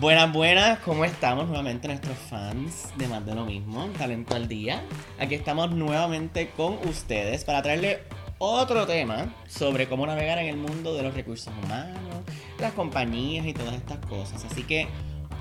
Buenas, buenas, ¿cómo estamos nuevamente nuestros fans de Más de lo Mismo, Talento al Día? Aquí estamos nuevamente con ustedes para traerle otro tema sobre cómo navegar en el mundo de los recursos humanos, las compañías y todas estas cosas. Así que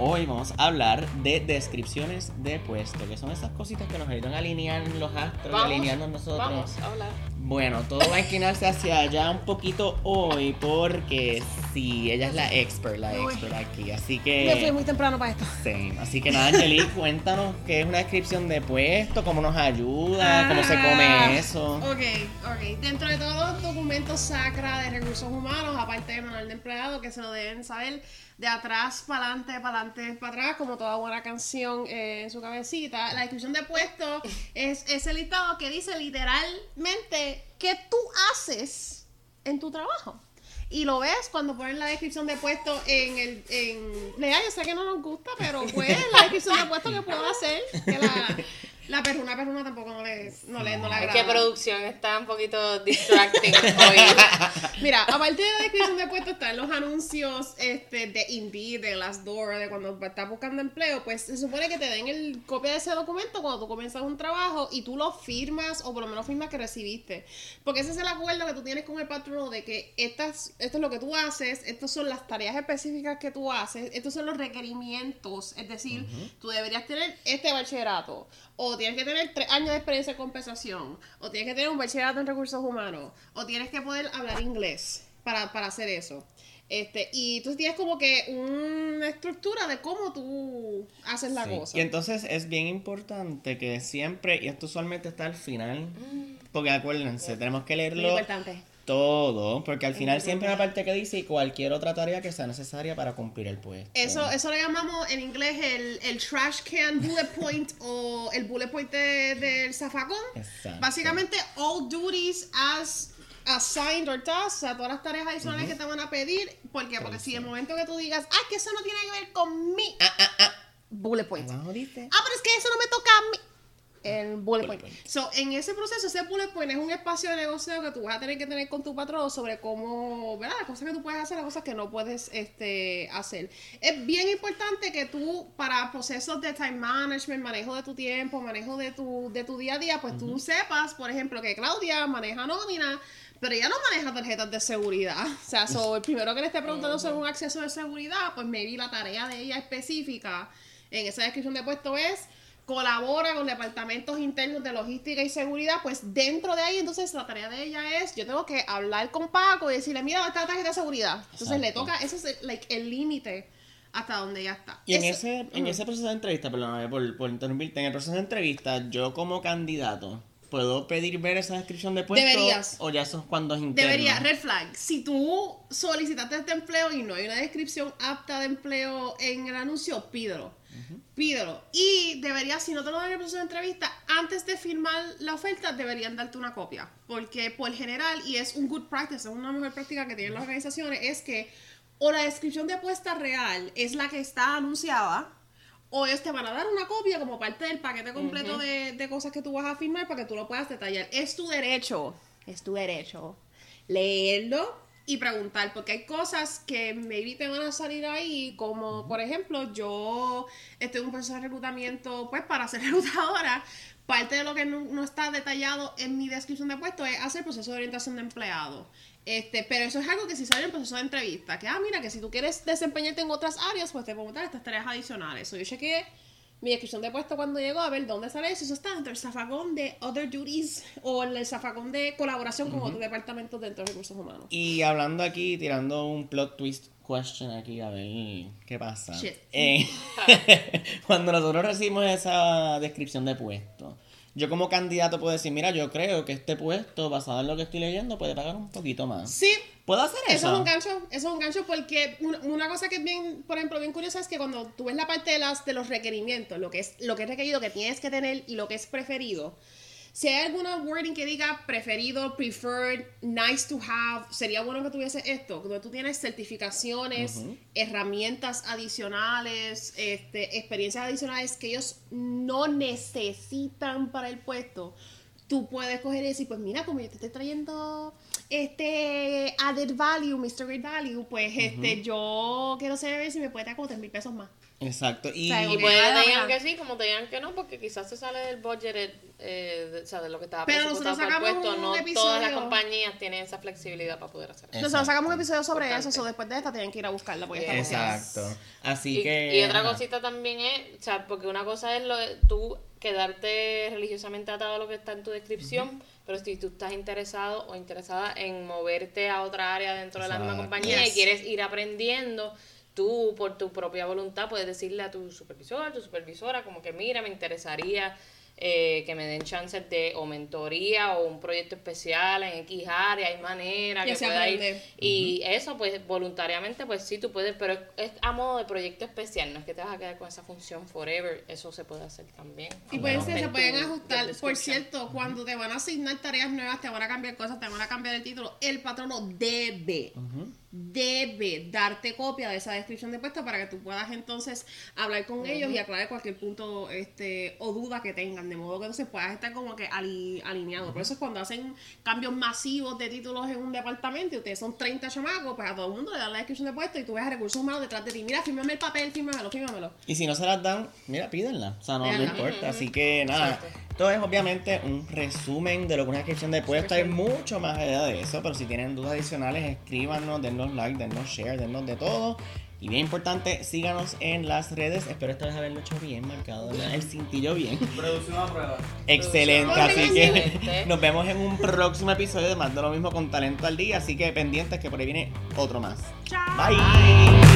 Hoy vamos a hablar de descripciones de puesto, que son esas cositas que nos ayudan a alinear los astros, a alinearnos nosotros. Vamos a hablar. Bueno, todo va a inclinarse hacia allá un poquito hoy porque sí, ella es la expert, la expert aquí, así que... Me fui muy temprano para esto. Sí, así que nada, Angelique, cuéntanos qué es una descripción de puesto, cómo nos ayuda, cómo se come Ah, eso. Ok, ok. Dentro de todos los documentos sacra de recursos humanos, aparte de manual de empleado, que se lo deben saber de atrás para adelante, para adelante, para atrás, como toda buena canción eh, en su cabecita, la descripción de puesto es ese listado que dice literalmente qué tú haces en tu trabajo. Y lo ves cuando ponen la descripción de puesto en el. En, Lea, yo sé que no nos gusta, pero pues la descripción de puesto que puedo hacer. Que la, la perruna, perruna tampoco no le, no le, no le Es agrada. que producción está un poquito distracting hoy. Mira, aparte de la descripción de puesto, están los anuncios este, de Indeed, de Glassdoor, de cuando estás buscando empleo. Pues se supone que te den el copia de ese documento cuando tú comienzas un trabajo y tú lo firmas, o por lo menos firmas que recibiste. Porque ese es el acuerdo que tú tienes con el patrón de que estas, esto es lo que tú haces, estas son las tareas específicas que tú haces, estos son los requerimientos. Es decir, tú deberías tener este bachillerato, o tienes que tener tres años de experiencia de compensación, o tienes que tener un bachillerato en recursos humanos, o tienes que poder hablar inglés para, para hacer eso. Este, y tú tienes como que una estructura de cómo tú haces la Sí, cosa. Y entonces es bien importante que siempre, y esto usualmente está al final, porque acuérdense, tenemos que Muy leerlo importante. Todo, porque al final siempre hay una parte que dice cualquier otra tarea que sea necesaria para cumplir el puesto. Eso, eso le llamamos en inglés el, el trash can bullet point o el bullet point de- del zafacón. Exacto. Básicamente, all duties as assigned or tasks, o sea, todas las tareas adicionales que te van a pedir. ¿Por qué? Porque si el momento que tú digas, ah, que eso no tiene que ver con mi bullet point. Abajo dice. Ah, pero es que eso no me toca a mí. El bullet Bullet point. point. So, en ese proceso, ese bullet point es un espacio de negocio que tú vas a tener que tener con tu patrón sobre cómo, ¿verdad? Las cosas que tú puedes hacer, las cosas que no puedes este, hacer. Es bien importante que tú, para procesos de time management, manejo de tu tiempo, manejo de tu, de tu día a día, pues tú sepas, por ejemplo, que Claudia maneja nómina, pero ella no maneja tarjetas de seguridad. O sea, so, el primero que le esté preguntando sobre un acceso de seguridad, pues maybe la tarea de ella específica en esa descripción de puesto es colabora con departamentos internos de logística y seguridad, pues dentro de ahí entonces la tarea de ella es, yo tengo que hablar con Paco y decirle, mira, ¿dónde está la tarjeta de seguridad? Entonces le toca, ese es el, like, el límite hasta donde ella está. Y en Eso- ese, en ese proceso de entrevista, perdóname por, por interrumpirte, en el proceso de entrevista, yo como candidato, ¿puedo pedir ver esa descripción de puesto? Deberías. O ya es cuando es interno. Debería, red flag, si tú solicitaste este empleo y no hay una descripción apta de empleo en el anuncio, pídelo. Pídelo. Y deberías, si no te lo dan en el proceso de entrevista, antes de firmar la oferta, deberían darte una copia. Porque por general, y es un good practice, es una mejor práctica que tienen las organizaciones, es que o la descripción de puesta real es la que está anunciada, o ellos te van a dar una copia como parte del paquete completo de, de cosas que tú vas a firmar para que tú lo puedas detallar. Es tu derecho, es tu derecho leerlo y preguntar, porque hay cosas que maybe te van a salir ahí, como por ejemplo, yo estoy en un proceso de reclutamiento, pues para ser reclutadora, parte de lo que no, no está detallado en mi descripción de puesto es hacer proceso de orientación de empleado. Este, pero eso es algo que si sale en el proceso de entrevista, que ah, mira, que si tú quieres desempeñarte en otras áreas, pues te podemos dar estas tareas adicionales. So, yo chequeé mi descripción de puesto cuando llegó a ver dónde sale eso. Eso está dentro del zafacón de Other Duties o en el zafacón de colaboración con otros departamentos dentro de recursos humanos. Y hablando aquí, tirando un plot twist question aquí, a ver qué pasa. Shit. Eh, cuando nosotros recibimos esa descripción de puesto, yo como candidato puedo decir, mira, yo creo que este puesto, basado en lo que estoy leyendo, puede pagar un poquito más. Sí, ¿Puedo hacer eso? Eso es un gancho, eso es un gancho porque una, cosa que es bien, por ejemplo, bien curiosa es que cuando tú ves la parte de las de los requerimientos, lo que es lo que es requerido que tienes que tener y lo que es preferido, si hay alguna wording que diga preferido, preferred, nice to have, sería bueno que tuviese esto, donde tú tienes certificaciones, herramientas adicionales, este, experiencias adicionales que ellos no necesitan para el puesto. tú puedes coger y decir, pues mira, como yo te estoy trayendo este added value, Mr. Great Value, pues este yo quiero saber si me puede dar como 3 mil pesos más. Exacto. Y, O sea, Y como puede que digan que sí, como te digan que no, porque quizás se sale del budget, eh, de, o sea, de lo que estaba Pero presupuestado nosotros sacamos puesto. un No episodio- todas las compañías tienen esa flexibilidad para poder hacer eso. Nosotros sacamos un episodio sobre Importante. eso, so después de esta tienen que ir a buscarla porque estamos Exacto. Así Y, que. y otra cosita también es, o sea, porque una cosa es lo de tú quedarte religiosamente atado a lo que está en tu descripción, pero si tú estás interesado o interesada en moverte a otra área dentro de la misma compañía Yes. y quieres ir aprendiendo, tú por tu propia voluntad puedes decirle a tu supervisor, tu supervisora, como que mira, me interesaría eh, que me den chances de o mentoría o un proyecto especial en X área, hay manera Que pueda ir. aprende. Y eso, pues voluntariamente, pues sí, tú puedes, pero es, es a modo de proyecto especial, no es que te vas a quedar con esa función forever, eso se puede hacer también. Y pueden ser, se pueden ajustar. Por cierto, cuando te van a asignar tareas nuevas, te van a cambiar cosas, te van a cambiar el título, el patrono debe, debe darte copia de esa descripción de puesto para que tú puedas entonces hablar con ellos y aclarar cualquier punto este o duda que tengan, de modo que entonces puedas estar como que ali- alineado. Por eso es cuando hacen cambios masivos de títulos en un departamento y ustedes son 30 chamacos, pues a todo el mundo le dan la descripción de puesto y tú ves a recursos humanos detrás de ti. Mira, fírmame el papel, fírmamelo, fírmamelo. Y si no se las dan, mira, pídenla. O sea, no, no importa. Así que nada. Exacto. Esto es obviamente un resumen de lo que una descripción de puesto. Hay mucho más allá de eso. Pero si tienen dudas adicionales, escríbanos, dennos like, dennos share, dennos de todo. Y bien importante, síganos en las redes. Espero esta vez haberlo hecho bien, marcado el cintillo bien. Producción a prueba. Excelente, Producción así que excelente. nos vemos en un próximo episodio de Más de lo mismo con Talento al Día. Así que pendientes que por ahí viene otro más. Chao. Bye.